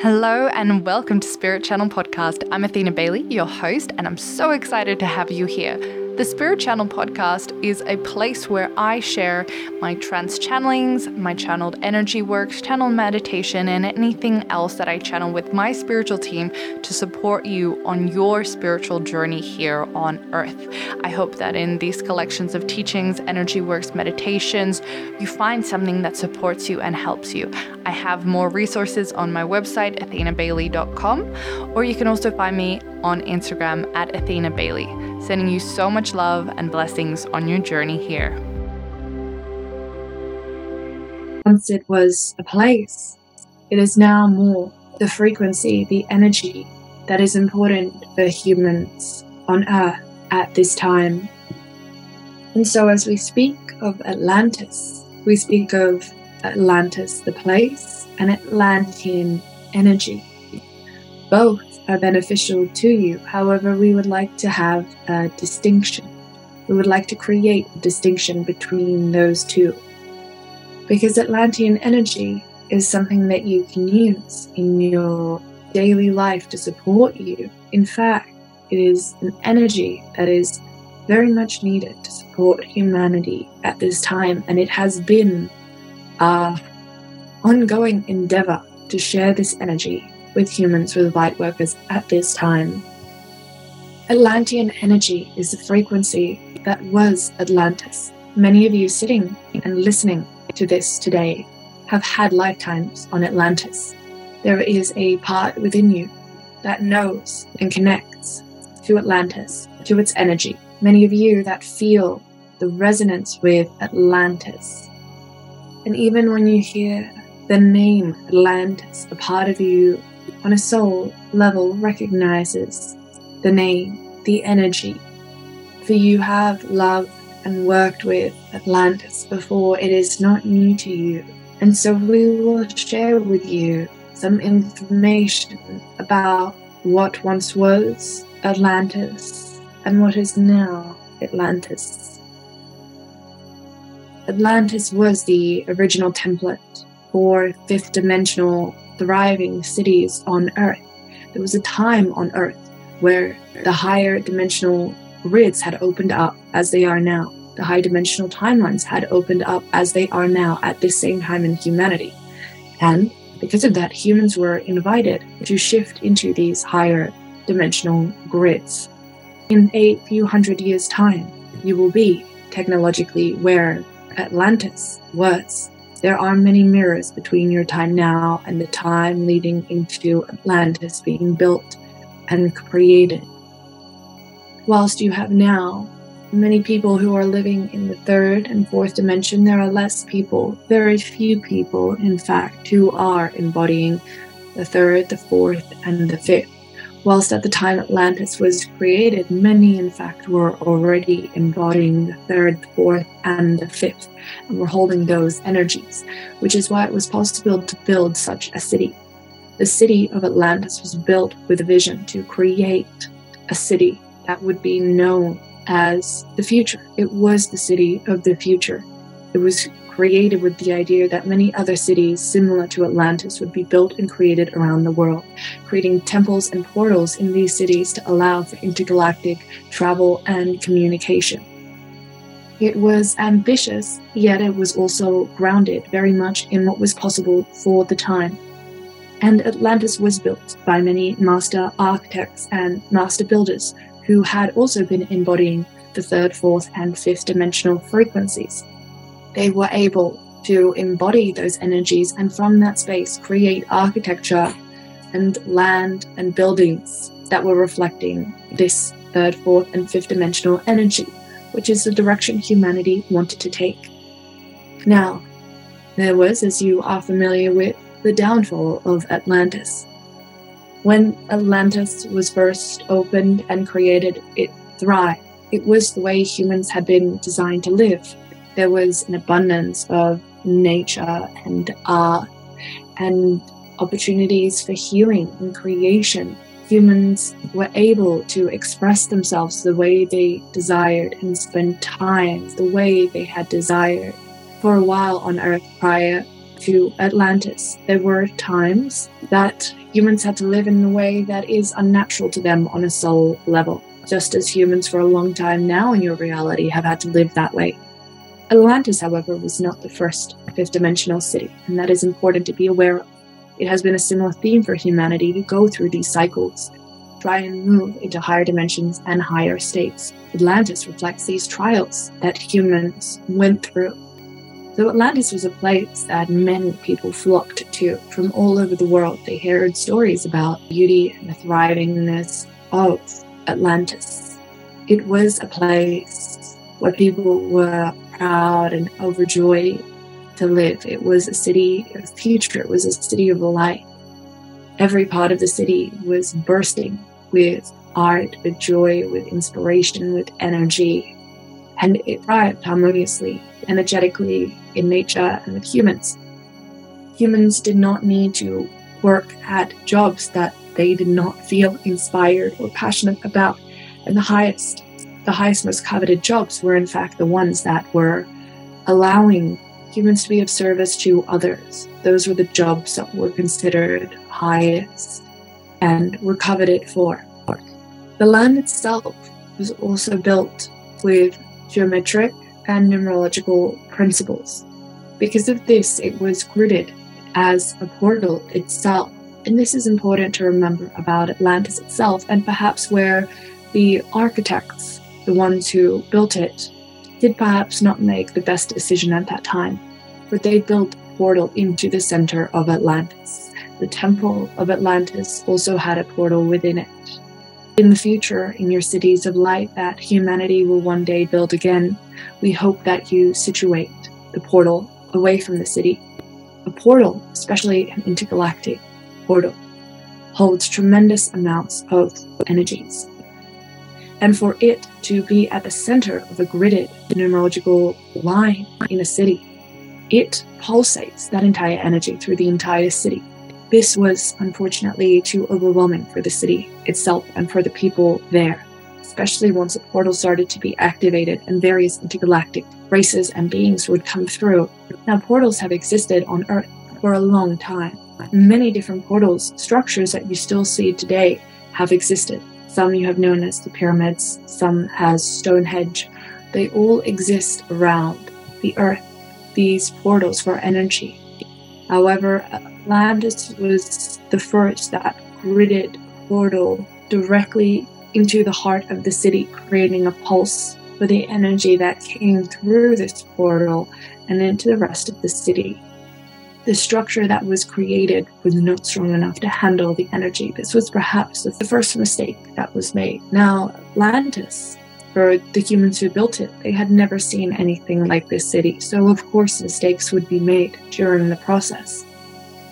Hello and welcome to Spirit Channel Podcast. I'm Athina Bailey, your host, and I'm so excited to have you here. The Spirit Channel podcast is a place where I share my trance channelings, my channeled energy works, channel meditation, and anything else that I channel with my spiritual team to support you on your spiritual journey here on earth. I hope that in these collections of teachings, energy works, meditations, you find something that supports you and helps you. I have more resources on my website, athinabailey.com, or you can also find me on Instagram at Athina Bailey. Sending you so much love and blessings on your journey here. Once it was a place, it is now more the frequency, the energy that is important for humans on Earth at this time. And so, as we speak of Atlantis, we speak of Atlantis, the place, and Atlantean energy. Both are beneficial to you. However, we would like to have a distinction. We would like to create a distinction between those two. Because Atlantean energy is something that you can use in your daily life to support you. In fact, it is an energy that is very much needed to support humanity at this time, and it has been our ongoing endeavor to share this energy with humans with light workers at this time. Atlantean energy is the frequency that was Atlantis. Many of you sitting and listening to this today have had lifetimes on Atlantis. There is a part within you that knows and connects to Atlantis, to its energy. Many of you that feel the resonance with Atlantis. And even when you hear the name Atlantis, a part of you on a soul level recognizes the name, the energy. For you have loved and worked with Atlantis before, it is not new to you. And so we will share with you some information about what once was Atlantis and what is now Atlantis. Atlantis was the original template for fifth dimensional thriving cities on Earth. There was a time on Earth where the higher dimensional grids had opened up as they are now. The high dimensional timelines had opened up as they are now at this same time in humanity. And because of that, humans were invited to shift into these higher dimensional grids. In a few hundred years' time, you will be technologically where Atlantis was there are many mirrors between your time now and the time leading into Atlantis being built and created. Whilst you have now many people who are living in the third and fourth dimension, there are less people, very few people, in fact, who are embodying the third, the fourth, and the fifth. Whilst at the time Atlantis was created, many, in fact, were already embodying the third, fourth, and the fifth, and were holding those energies, which is why it was possible to build such a city. The city of Atlantis was built with a vision to create a city that would be known as the future. It was the city of the future. It was created with the idea that many other cities similar to Atlantis would be built and created around the world, creating temples and portals in these cities to allow for intergalactic travel and communication. It was ambitious, yet it was also grounded very much in what was possible for the time. And Atlantis was built by many master architects and master builders who had also been embodying the third, fourth, and fifth dimensional frequencies they were able to embody those energies and from that space create architecture and land and buildings that were reflecting this third, fourth, and fifth dimensional energy, which is the direction humanity wanted to take. Now, there was, as you are familiar with, the downfall of Atlantis. When Atlantis was first opened and created, it thrived. It was the way humans had been designed to live there was an abundance of nature and art and opportunities for healing and creation. Humans were able to express themselves the way they desired and spend time the way they had desired. For a while on Earth prior to Atlantis, there were times that humans had to live in a way that is unnatural to them on a soul level, just as humans for a long time now in your reality have had to live that way. Atlantis, however, was not the first fifth dimensional city, and that is important to be aware of. It has been a similar theme for humanity to go through these cycles, try and move into higher dimensions and higher states. Atlantis reflects these trials that humans went through. So, Atlantis was a place that many people flocked to from all over the world. They heard stories about beauty and the thrivingness of Atlantis. It was a place where people were proud and overjoyed to live. It was a city of future, it was a city of light. Every part of the city was bursting with art, with joy, with inspiration, with energy. And it thrived harmoniously, energetically in nature and with humans. Humans did not need to work at jobs that they did not feel inspired or passionate about. And the highest, the highest, most coveted jobs were, in fact, the ones that were allowing humans to be of service to others. Those were the jobs that were considered highest and were coveted for. The land itself was also built with geometric and numerological principles. Because of this, it was gridded as a portal itself. And this is important to remember about Atlantis itself, and perhaps where the architects, the ones who built it, did perhaps not make the best decision at that time, for they built a portal into the center of Atlantis. The Temple of Atlantis also had a portal within it. In the future, in your cities of light that humanity will one day build again, we hope that you situate the portal away from the city. A portal, especially an intergalactic portal, holds tremendous amounts of energies and for it to be at the center of a gridded numerological line in a city. It pulsates that entire energy through the entire city. This was unfortunately too overwhelming for the city itself and for the people there, especially once a portal started to be activated and various intergalactic races and beings would come through. Now, portals have existed on Earth for a long time. Many different portals, structures that you still see today, have existed. Some you have known as the pyramids, some as Stonehenge. They all exist around the earth, these portals for energy. However, Atlantis was the first that gridded portal directly into the heart of the city, creating a pulse for the energy that came through this portal and into the rest of the city the structure that was created was not strong enough to handle the energy. This was perhaps the first mistake that was made. Now, Atlantis, for the humans who built it, they had never seen anything like this city, so of course mistakes would be made during the process.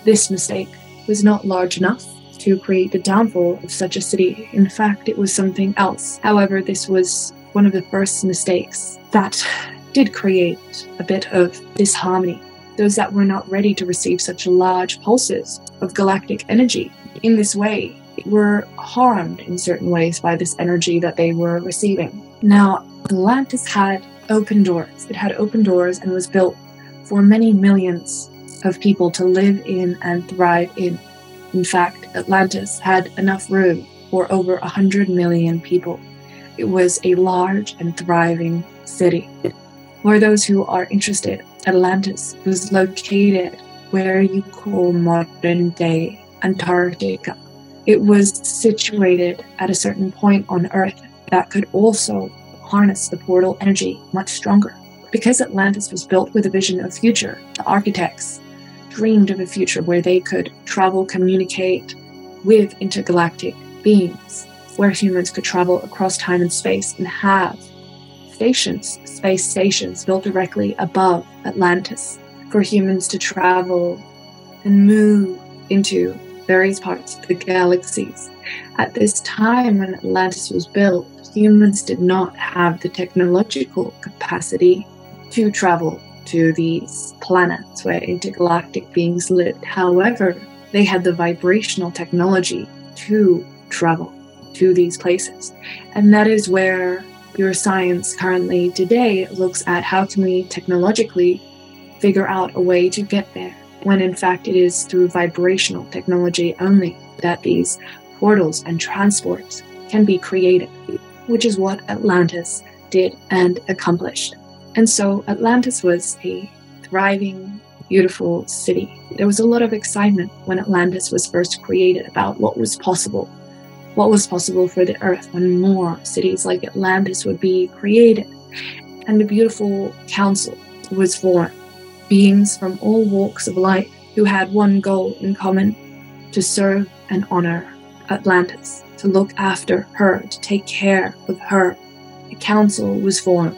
This mistake was not large enough to create the downfall of such a city. In fact, it was something else. However, this was one of the first mistakes that did create a bit of disharmony those that were not ready to receive such large pulses of galactic energy. In this way, were harmed in certain ways by this energy that they were receiving. Now, Atlantis had open doors. It had open doors and was built for many millions of people to live in and thrive in. In fact, Atlantis had enough room for over 100 million people. It was a large and thriving city. For those who are interested, Atlantis was located where you call modern day Antarctica. It was situated at a certain point on Earth that could also harness the portal energy much stronger. Because Atlantis was built with a vision of future, the architects dreamed of a future where they could travel, communicate with intergalactic beings, where humans could travel across time and space and have stations, space stations built directly above Atlantis for humans to travel and move into various parts of the galaxies. At this time when Atlantis was built, humans did not have the technological capacity to travel to these planets where intergalactic beings lived. However, they had the vibrational technology to travel to these places. And that is where your science currently today looks at how can we technologically figure out a way to get there. when in fact it is through vibrational technology only that these portals and transports can be created, which is what Atlantis did and accomplished. And so Atlantis was a thriving, beautiful city. There was a lot of excitement when Atlantis was first created about what was possible. What was possible for the earth when more cities like Atlantis would be created. And a beautiful council was formed. Beings from all walks of life who had one goal in common to serve and honor Atlantis, to look after her, to take care of her. A council was formed,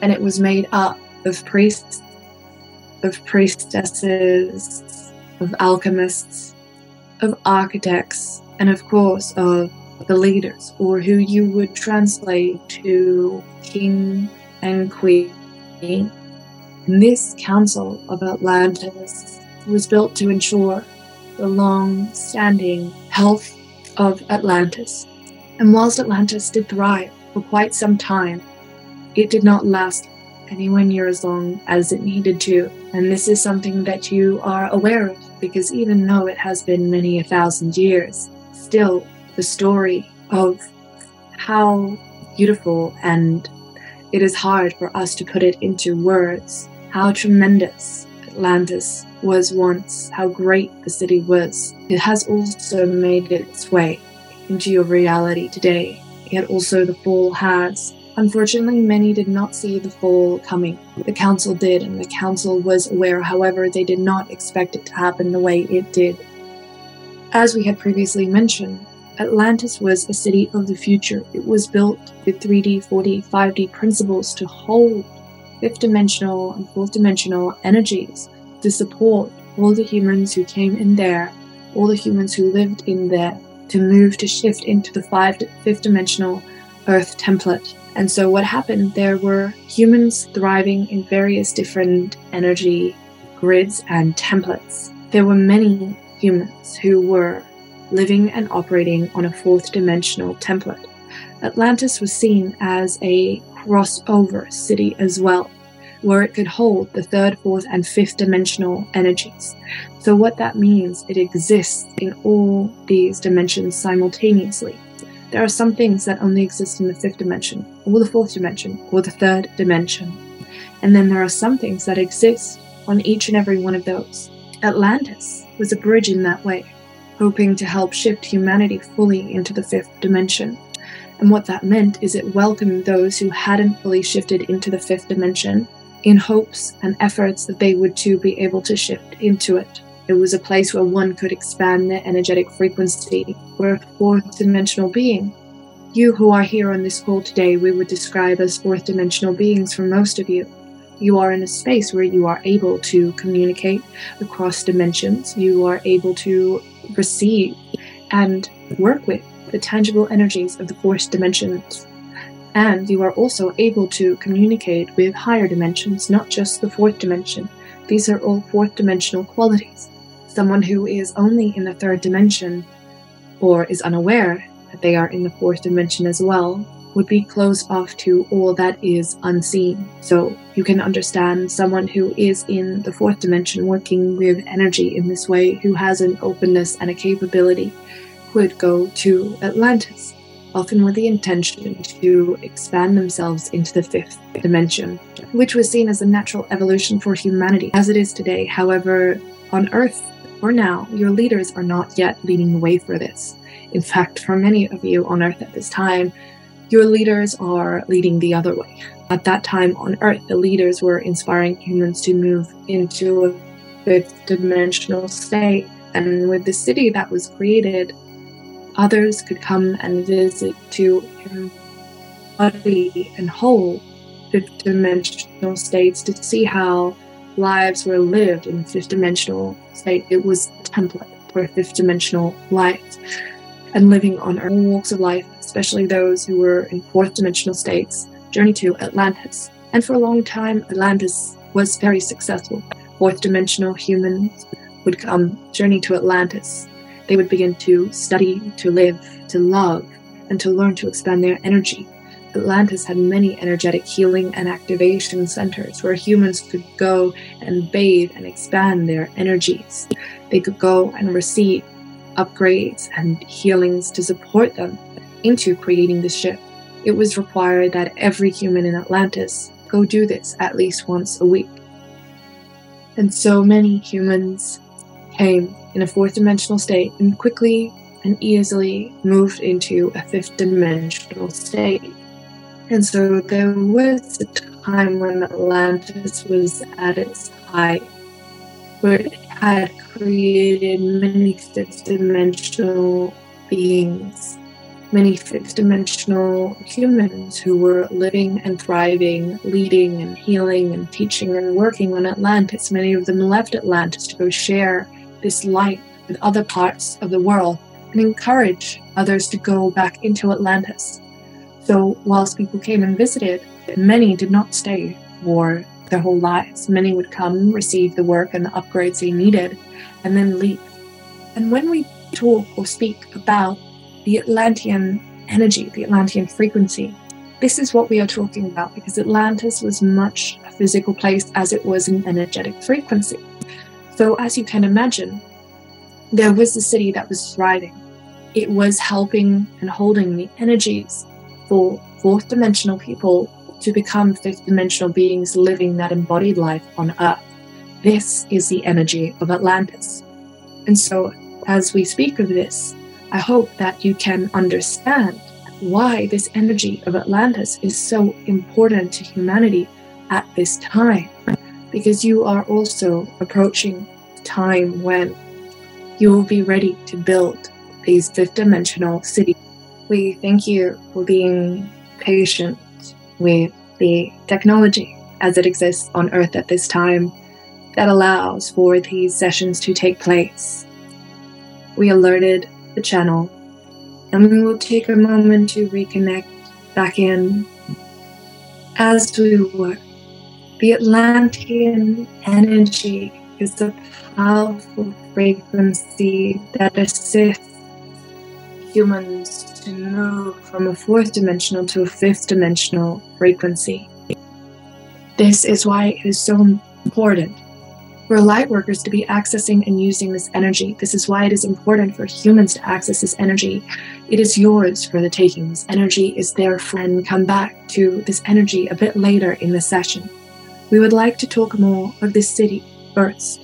and it was made up of priests, of priestesses, of alchemists, of architects, and of course of the leaders, or who you would translate to king and queen. And this Council of Atlantis was built to ensure the long standing health of Atlantis. And whilst Atlantis did thrive for quite some time, it did not last anywhere near as long as it needed to. And this is something that you are aware of because even though it has been many a thousand years, still the story of how beautiful and it is hard for us to put it into words how tremendous Atlantis was once, how great the city was. It has also made its way into your reality today, yet also the fall has. Unfortunately, many did not see the fall coming. The council did, and the council was aware, however, they did not expect it to happen the way it did. As we had previously mentioned, Atlantis was a city of the future. It was built with 3D, 4D, 5D principles to hold fifth dimensional and fourth dimensional energies to support all the humans who came in there, all the humans who lived in there, to move to shift into the five, fifth dimensional Earth template. And so, what happened, there were humans thriving in various different energy grids and templates. There were many humans who were living and operating on a fourth dimensional template. Atlantis was seen as a crossover city as well, where it could hold the third, fourth, and fifth dimensional energies. So, what that means, it exists in all these dimensions simultaneously. There are some things that only exist in the fifth dimension, or the fourth dimension, or the third dimension. And then there are some things that exist on each and every one of those. Atlantis was a bridge in that way, hoping to help shift humanity fully into the fifth dimension. And what that meant is it welcomed those who hadn't fully shifted into the fifth dimension in hopes and efforts that they would too be able to shift into it. It was a place where one could expand their energetic frequency, where a fourth dimensional being. You who are here on this call today, we would describe as fourth dimensional beings for most of you. You are in a space where you are able to communicate across dimensions. You are able to receive and work with the tangible energies of the fourth dimensions and you are also able to communicate with higher dimensions, not just the fourth dimension. These are all fourth dimensional qualities. Someone who is only in the third dimension or is unaware that they are in the fourth dimension as well would be closed off to all that is unseen. So you can understand someone who is in the fourth dimension working with energy in this way, who has an openness and a capability, would go to Atlantis often with the intention to expand themselves into the fifth dimension, which was seen as a natural evolution for humanity as it is today. However, on Earth, for now, your leaders are not yet leading the way for this. In fact, for many of you on Earth at this time, your leaders are leading the other way. At that time on Earth, the leaders were inspiring humans to move into a fifth dimensional state. And with the city that was created, others could come and visit to embody and hold fifth dimensional states to see how lives were lived in fifth dimensional state. It was a template for fifth dimensional life. And living on all walks of life, especially those who were in fourth dimensional states, journey to Atlantis. And for a long time, Atlantis was very successful. Fourth dimensional humans would come journey to Atlantis they would begin to study, to live, to love, and to learn to expand their energy. Atlantis had many energetic healing and activation centers where humans could go and bathe and expand their energies. They could go and receive upgrades and healings to support them into creating the ship. It was required that every human in Atlantis go do this at least once a week. And so many humans came in a fourth dimensional state and quickly and easily moved into a fifth dimensional state. And so there was a time when Atlantis was at its height, where it had created many fifth dimensional beings, many fifth dimensional humans who were living and thriving, leading and healing and teaching and working on Atlantis. Many of them left Atlantis to go share this light with other parts of the world and encourage others to go back into Atlantis. So, whilst people came and visited, many did not stay for their whole lives. Many would come, receive the work and the upgrades they needed, and then leave. And when we talk or speak about the Atlantean energy, the Atlantean frequency, this is what we are talking about because Atlantis was much a physical place as it was an energetic frequency. So, as you can imagine, there was a city that was thriving. It was helping and holding the energies for fourth dimensional people to become fifth dimensional beings living that embodied life on Earth. This is the energy of Atlantis. And so, as we speak of this, I hope that you can understand why this energy of Atlantis is so important to humanity at this time. Because you are also approaching a time when you will be ready to build these fifth dimensional cities we thank you for being patient with the technology as it exists on Earth at this time that allows for these sessions to take place. We alerted the channel and we will take a moment to reconnect back in as we were. The Atlantean energy is a powerful frequency that assists humans to move from a fourth dimensional to a fifth dimensional frequency. This is why it is so important for light workers to be accessing and using this energy. This is why it is important for humans to access this energy. It is yours for the taking. This energy is there for and come back to this energy a bit later in the session. We would like to talk more of this city first.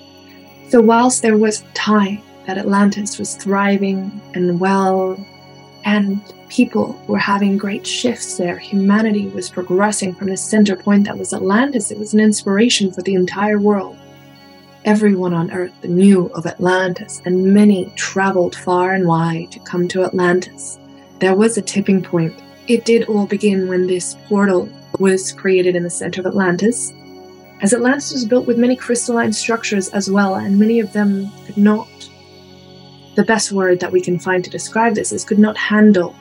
So whilst there was time that Atlantis was thriving and well, and people were having great shifts there. Humanity was progressing from the center point that was Atlantis. It was an inspiration for the entire world. Everyone on Earth knew of Atlantis, and many traveled far and wide to come to Atlantis. There was a tipping point. It did all begin when this portal was created in the center of Atlantis, as Atlantis was built with many crystalline structures as well, and many of them could not the best word that we can find to describe this is could not handle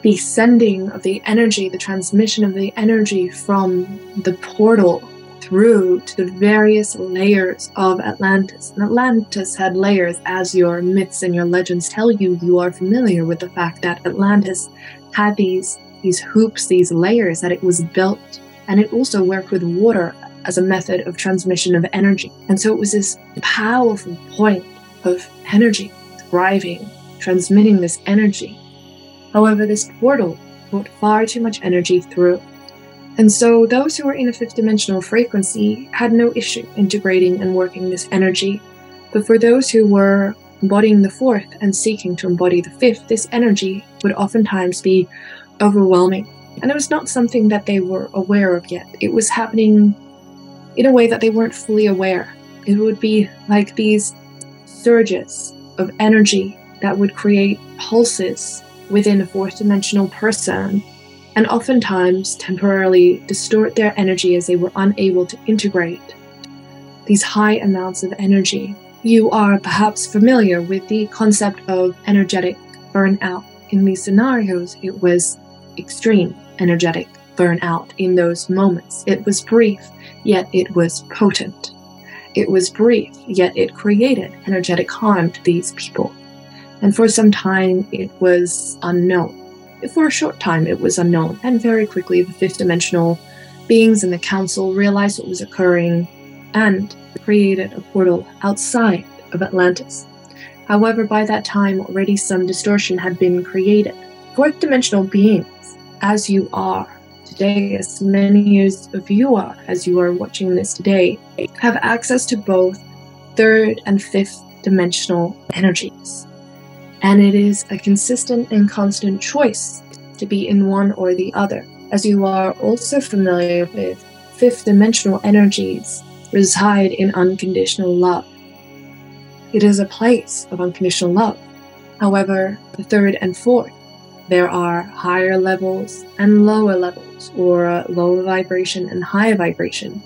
the sending of the energy, the transmission of the energy from the portal through to the various layers of Atlantis. And Atlantis had layers, as your myths and your legends tell you. You are familiar with the fact that Atlantis had these these hoops, these layers that it was built, and it also worked with water as a method of transmission of energy. And so it was this powerful point of energy, thriving, transmitting this energy. However, this portal put far too much energy through. And so those who were in a fifth dimensional frequency had no issue integrating and working this energy. But for those who were embodying the fourth and seeking to embody the fifth, this energy would oftentimes be overwhelming. And it was not something that they were aware of yet. It was happening in a way that they weren't fully aware. It would be like these surges of energy that would create pulses within a fourth dimensional person and oftentimes temporarily distort their energy as they were unable to integrate these high amounts of energy. You are perhaps familiar with the concept of energetic burnout. In these scenarios, it was extreme energetic burnout in those moments. It was brief, yet it was potent. It was brief, yet it created energetic harm to these people. And for some time, it was unknown. For a short time, it was unknown, and very quickly the fifth dimensional beings in the council realized what was occurring and created a portal outside of Atlantis. However, by that time, already some distortion had been created. Fourth dimensional beings, as you are today, as many of you are, as you are watching this today, have access to both third and fifth dimensional energies. And it is a consistent and constant choice to be in one or the other, as you are also familiar with fifth dimensional energies reside in unconditional love. It is a place of unconditional love. However, the third and fourth, there are higher levels and lower levels, or lower vibration and higher vibration.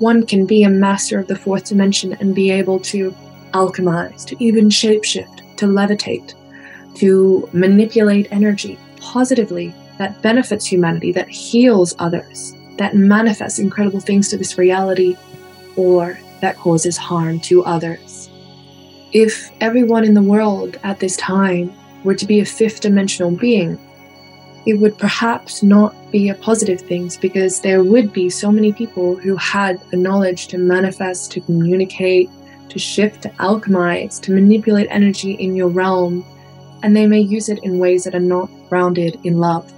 One can be a master of the fourth dimension and be able to alchemize, to even shapeshift, to levitate, to manipulate energy positively that benefits humanity, that heals others, that manifests incredible things to this reality, or that causes harm to others. If everyone in the world at this time were to be a fifth dimensional being, it would perhaps not be a positive thing because there would be so many people who had the knowledge to manifest, to communicate, to shift, to alchemize, to manipulate energy in your realm, and they may use it in ways that are not grounded in love.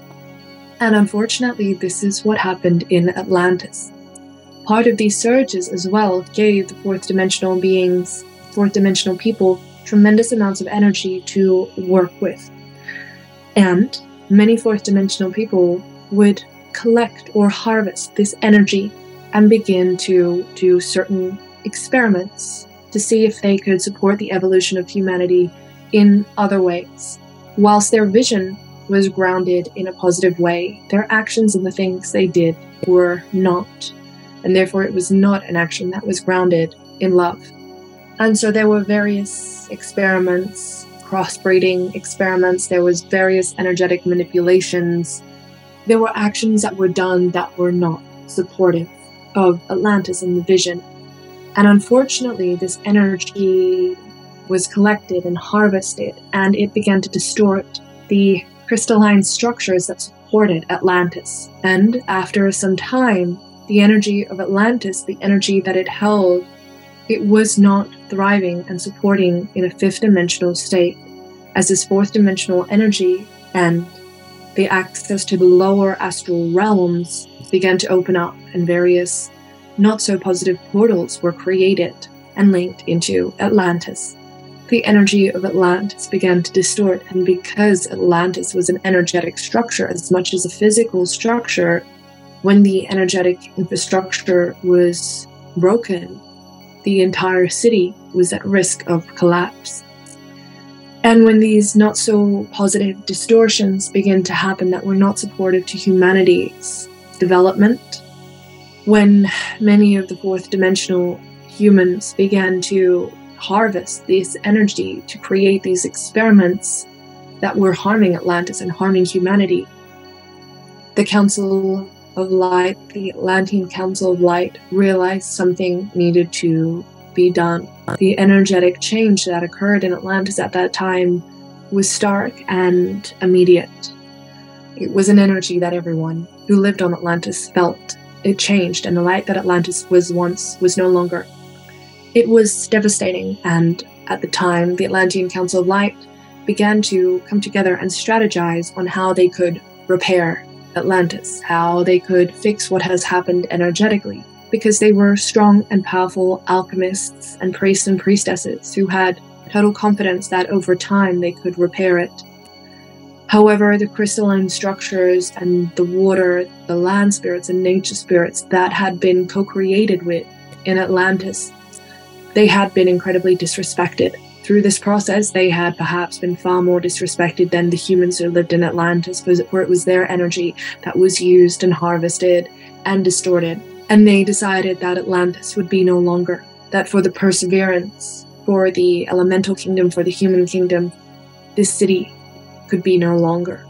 And unfortunately, this is what happened in Atlantis. Part of these surges as well gave the fourth dimensional beings, fourth dimensional people, tremendous amounts of energy to work with. And many fourth dimensional people would collect or harvest this energy and begin to do certain experiments to see if they could support the evolution of humanity in other ways. Whilst their vision was grounded in a positive way, their actions and the things they did were not. And therefore, it was not an action that was grounded in love. And so there were various experiments, crossbreeding experiments, there was various energetic manipulations. There were actions that were done that were not supportive of Atlantis and the vision and unfortunately, this energy was collected and harvested, and it began to distort the crystalline structures that supported Atlantis. And after some time, the energy of Atlantis, the energy that it held, it was not thriving and supporting in a fifth dimensional state, as this fourth dimensional energy and the access to the lower astral realms began to open up, and various not so positive portals were created and linked into Atlantis. The energy of Atlantis began to distort, and because Atlantis was an energetic structure as much as a physical structure, when the energetic infrastructure was broken, the entire city was at risk of collapse. And when these not so positive distortions began to happen that were not supportive to humanity's development, when many of the fourth dimensional humans began to harvest this energy to create these experiments that were harming Atlantis and harming humanity. The Council of Light, the Atlantean Council of Light, realized something needed to be done. The energetic change that occurred in Atlantis at that time was stark and immediate. It was an energy that everyone who lived on Atlantis felt it changed, and the light that Atlantis was once was no longer. It was devastating, and at the time, the Atlantean Council of Light began to come together and strategize on how they could repair Atlantis, how they could fix what has happened energetically, because they were strong and powerful alchemists and priests and priestesses who had total confidence that over time they could repair it However, the crystalline structures and the water, the land spirits and nature spirits that had been co created with in Atlantis, they had been incredibly disrespected. Through this process, they had perhaps been far more disrespected than the humans who lived in Atlantis, for it was their energy that was used and harvested and distorted. And they decided that Atlantis would be no longer, that for the perseverance, for the elemental kingdom, for the human kingdom, this city could be no longer.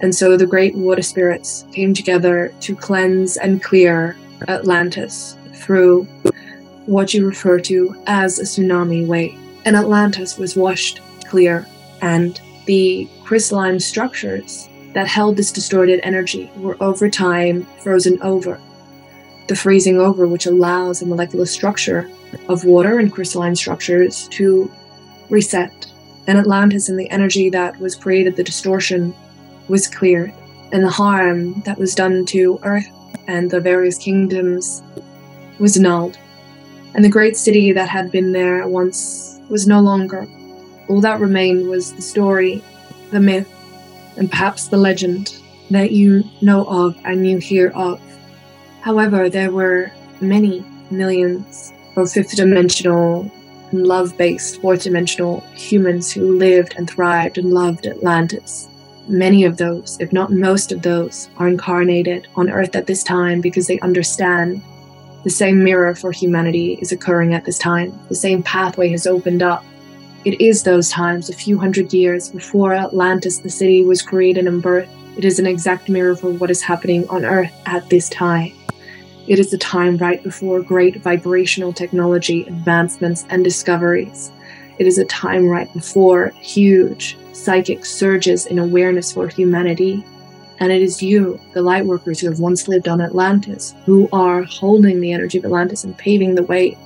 And so the great water spirits came together to cleanse and clear Atlantis through what you refer to as a tsunami wave. And Atlantis was washed clear, and the crystalline structures that held this distorted energy were over time frozen over. The freezing over, which allows the molecular structure of water and crystalline structures to reset. And Atlantis and the energy that was created, the distortion, was cleared. And the harm that was done to Earth and the various kingdoms was annulled. And the great city that had been there once was no longer. All that remained was the story, the myth, and perhaps the legend that you know of and you hear of. However, there were many millions of fifth dimensional love based fourth dimensional humans who lived and thrived and loved Atlantis. Many of those, if not most of those, are incarnated on Earth at this time because they understand the same mirror for humanity is occurring at this time. The same pathway has opened up. It is those times, a few hundred years before Atlantis, the city, was created and birthed. It is an exact mirror for what is happening on Earth at this time. It is the time right before great vibrational technology advancements and discoveries. It is a time right before huge psychic surges in awareness for humanity. And it is you, the light workers who have once lived on Atlantis, who are holding the energy of Atlantis and paving the way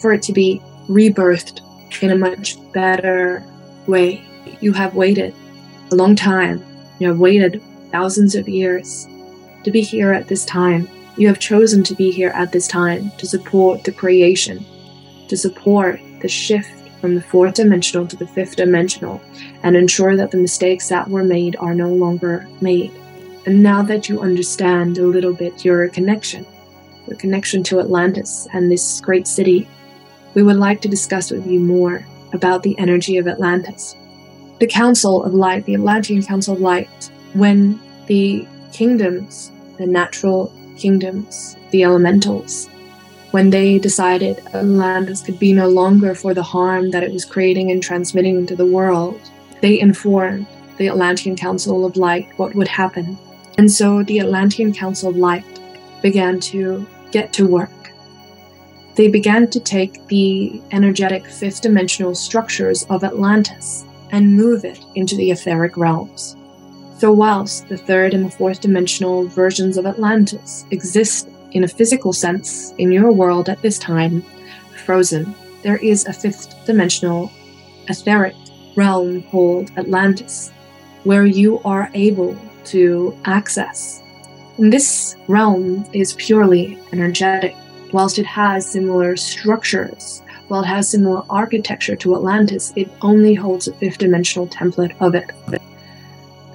for it to be rebirthed in a much better way. You have waited a long time. You have waited thousands of years to be here at this time you have chosen to be here at this time to support the creation, to support the shift from the fourth dimensional to the fifth dimensional, and ensure that the mistakes that were made are no longer made. And now that you understand a little bit your connection, your connection to Atlantis and this great city, we would like to discuss with you more about the energy of Atlantis. The Council of Light, the Atlantean Council of Light, when the kingdoms, the natural kingdoms, the elementals, when they decided Atlantis could be no longer for the harm that it was creating and transmitting to the world, they informed the Atlantean Council of Light what would happen. And so the Atlantean Council of Light began to get to work. They began to take the energetic fifth dimensional structures of Atlantis and move it into the etheric realms. So, whilst the third and the fourth dimensional versions of Atlantis exist in a physical sense in your world at this time, frozen, there is a fifth dimensional etheric realm called Atlantis, where you are able to access. And this realm is purely energetic, whilst it has similar structures. While it has similar architecture to Atlantis, it only holds a fifth dimensional template of it.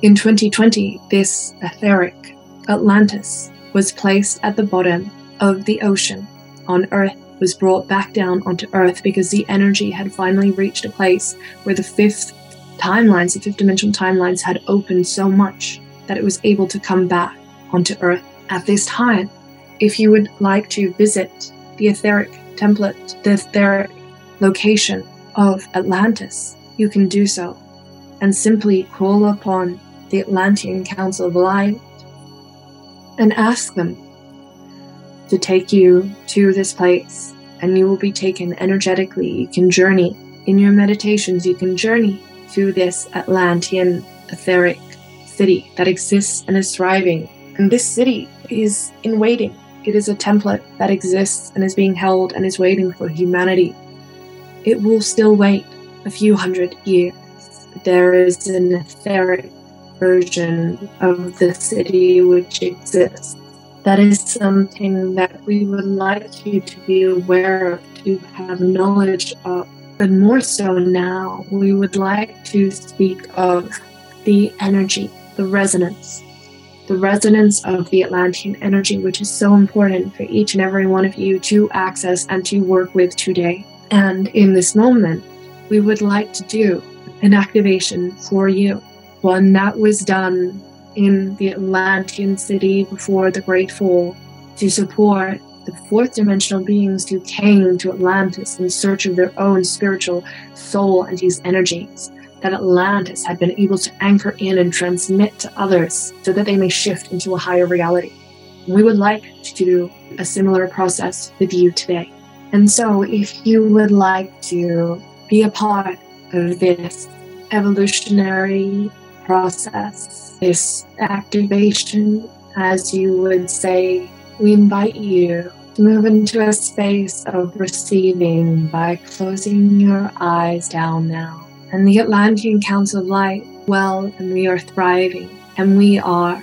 In 2020, this etheric Atlantis was placed at the bottom of the ocean on Earth, was brought back down onto Earth because the energy had finally reached a place where the fifth timelines, the fifth dimensional timelines, had opened so much that it was able to come back onto Earth at this time. If you would like to visit the etheric template, the etheric location of Atlantis, you can do so and simply call upon the Atlantean Council of Light and ask them to take you to this place, and you will be taken energetically. You can journey in your meditations, you can journey to this Atlantean etheric city that exists and is thriving. And this city is in waiting. It is a template that exists and is being held and is waiting for humanity. It will still wait a few hundred years. There is an etheric version of the city which exists. That is something that we would like you to be aware of, to have knowledge of. But more so now, we would like to speak of the energy, the resonance, the resonance of the Atlantean energy, which is so important for each and every one of you to access and to work with today. And in this moment, we would like to do an activation for you one that was done in the Atlantean city before the Great Fall to support the fourth dimensional beings who came to Atlantis in search of their own spiritual soul and these energies that Atlantis had been able to anchor in and transmit to others so that they may shift into a higher reality. We would like to do a similar process with you today. And so, if you would like to be a part of this evolutionary process, this activation, as you would say, we invite you to move into a space of receiving by closing your eyes down now. And the Atlantean Council of Light, well, and we are thriving, and we are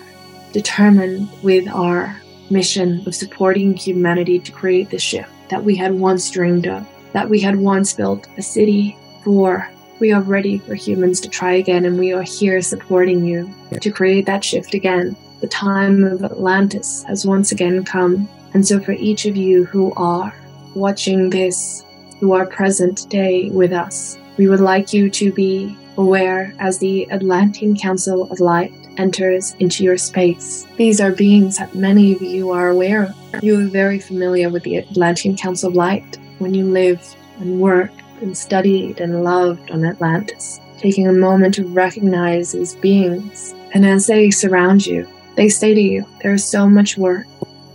determined with our mission of supporting humanity to create the shift that we had once dreamed of, that we had once built a city for. We are ready for humans to try again, and we are here supporting you to create that shift again. The time of Atlantis has once again come. And so, for each of you who are watching this, who are present today with us, we would like you to be aware as the Atlantean Council of Light enters into your space. These are beings that many of you are aware of. You are very familiar with the Atlantean Council of Light when you live and worked and studied and loved on Atlantis. Taking a moment to recognize these beings. And as they surround you, they say to you, There is so much work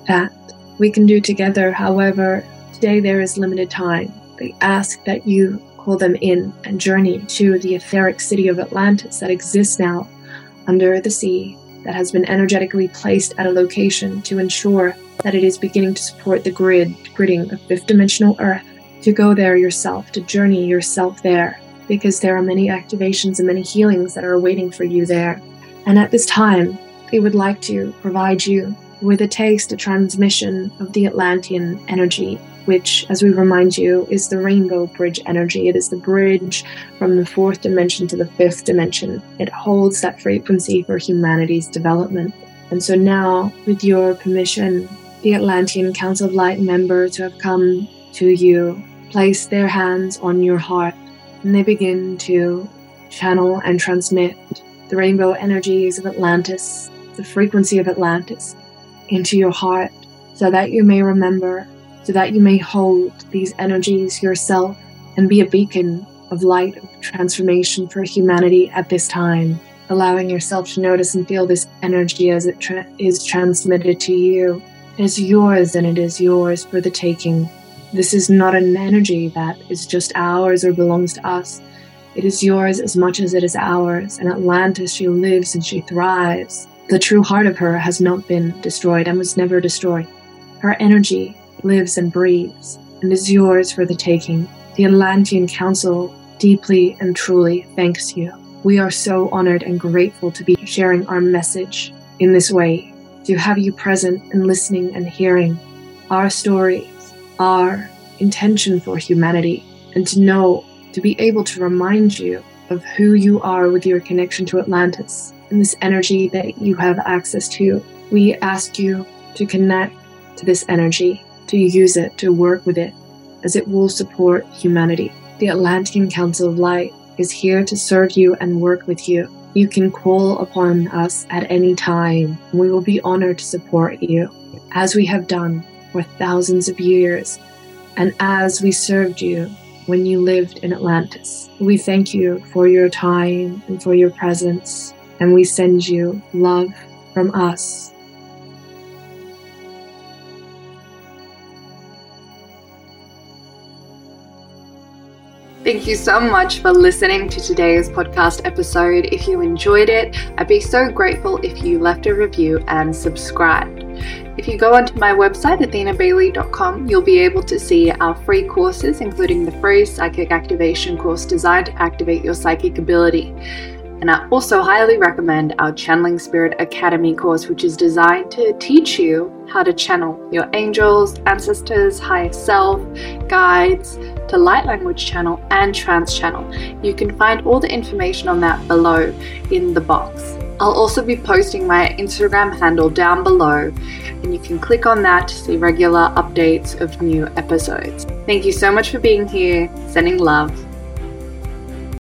that we can do together. However, today there is limited time. They ask that you call them in and journey to the etheric city of Atlantis that exists now under the sea that has been energetically placed at a location to ensure that it is beginning to support the grid, gridding of fifth dimensional Earth. To go there yourself, to journey yourself there, because there are many activations and many healings that are awaiting for you there. And at this time, they would like to provide you with a taste, a transmission of the Atlantean energy which, as we remind you, is the rainbow bridge energy. It is the bridge from the fourth dimension to the fifth dimension. It holds that frequency for humanity's development. And so now, with your permission, the Atlantean Council of Light members who have come to you place their hands on your heart and they begin to channel and transmit the rainbow energies of Atlantis, the frequency of Atlantis, into your heart so that you may remember so that you may hold these energies yourself and be a beacon of light of transformation for humanity at this time, allowing yourself to notice and feel this energy as it tra- is transmitted to you. It is yours and it is yours for the taking. This is not an energy that is just ours or belongs to us. It is yours as much as it is ours. And Atlantis, she lives and she thrives. The true heart of her has not been destroyed and was never destroyed. Her energy lives and breathes, and is yours for the taking. The Atlantean Council deeply and truly thanks you. We are so honored and grateful to be sharing our message in this way, to have you present and listening and hearing our stories, our intention for humanity, and to know, to be able to remind you of who you are with your connection to Atlantis and this energy that you have access to. We ask you to connect to this energy to use it, to work with it, as it will support humanity. The Atlantean Council of Light is here to serve you and work with you. You can call upon us at any time. We will be honored to support you, as we have done for thousands of years, and as we served you when you lived in Atlantis. We thank you for your time and for your presence, and we send you love from us Thank you so much for listening to today's podcast episode. If you enjoyed it, I'd be so grateful if you left a review and subscribed. If you go onto my website, athinabailey.com, you'll be able to see our free courses, including the free psychic activation course designed to activate your psychic ability. And I also highly recommend our Channeling Spirit Academy course, which is designed to teach you how to channel your angels, ancestors, higher self, guides, to light language channel and trance channel. You can find all the information on that below in the box. I'll also be posting my Instagram handle down below, and you can click on that to see regular updates of new episodes. Thank you so much for being here. Sending love.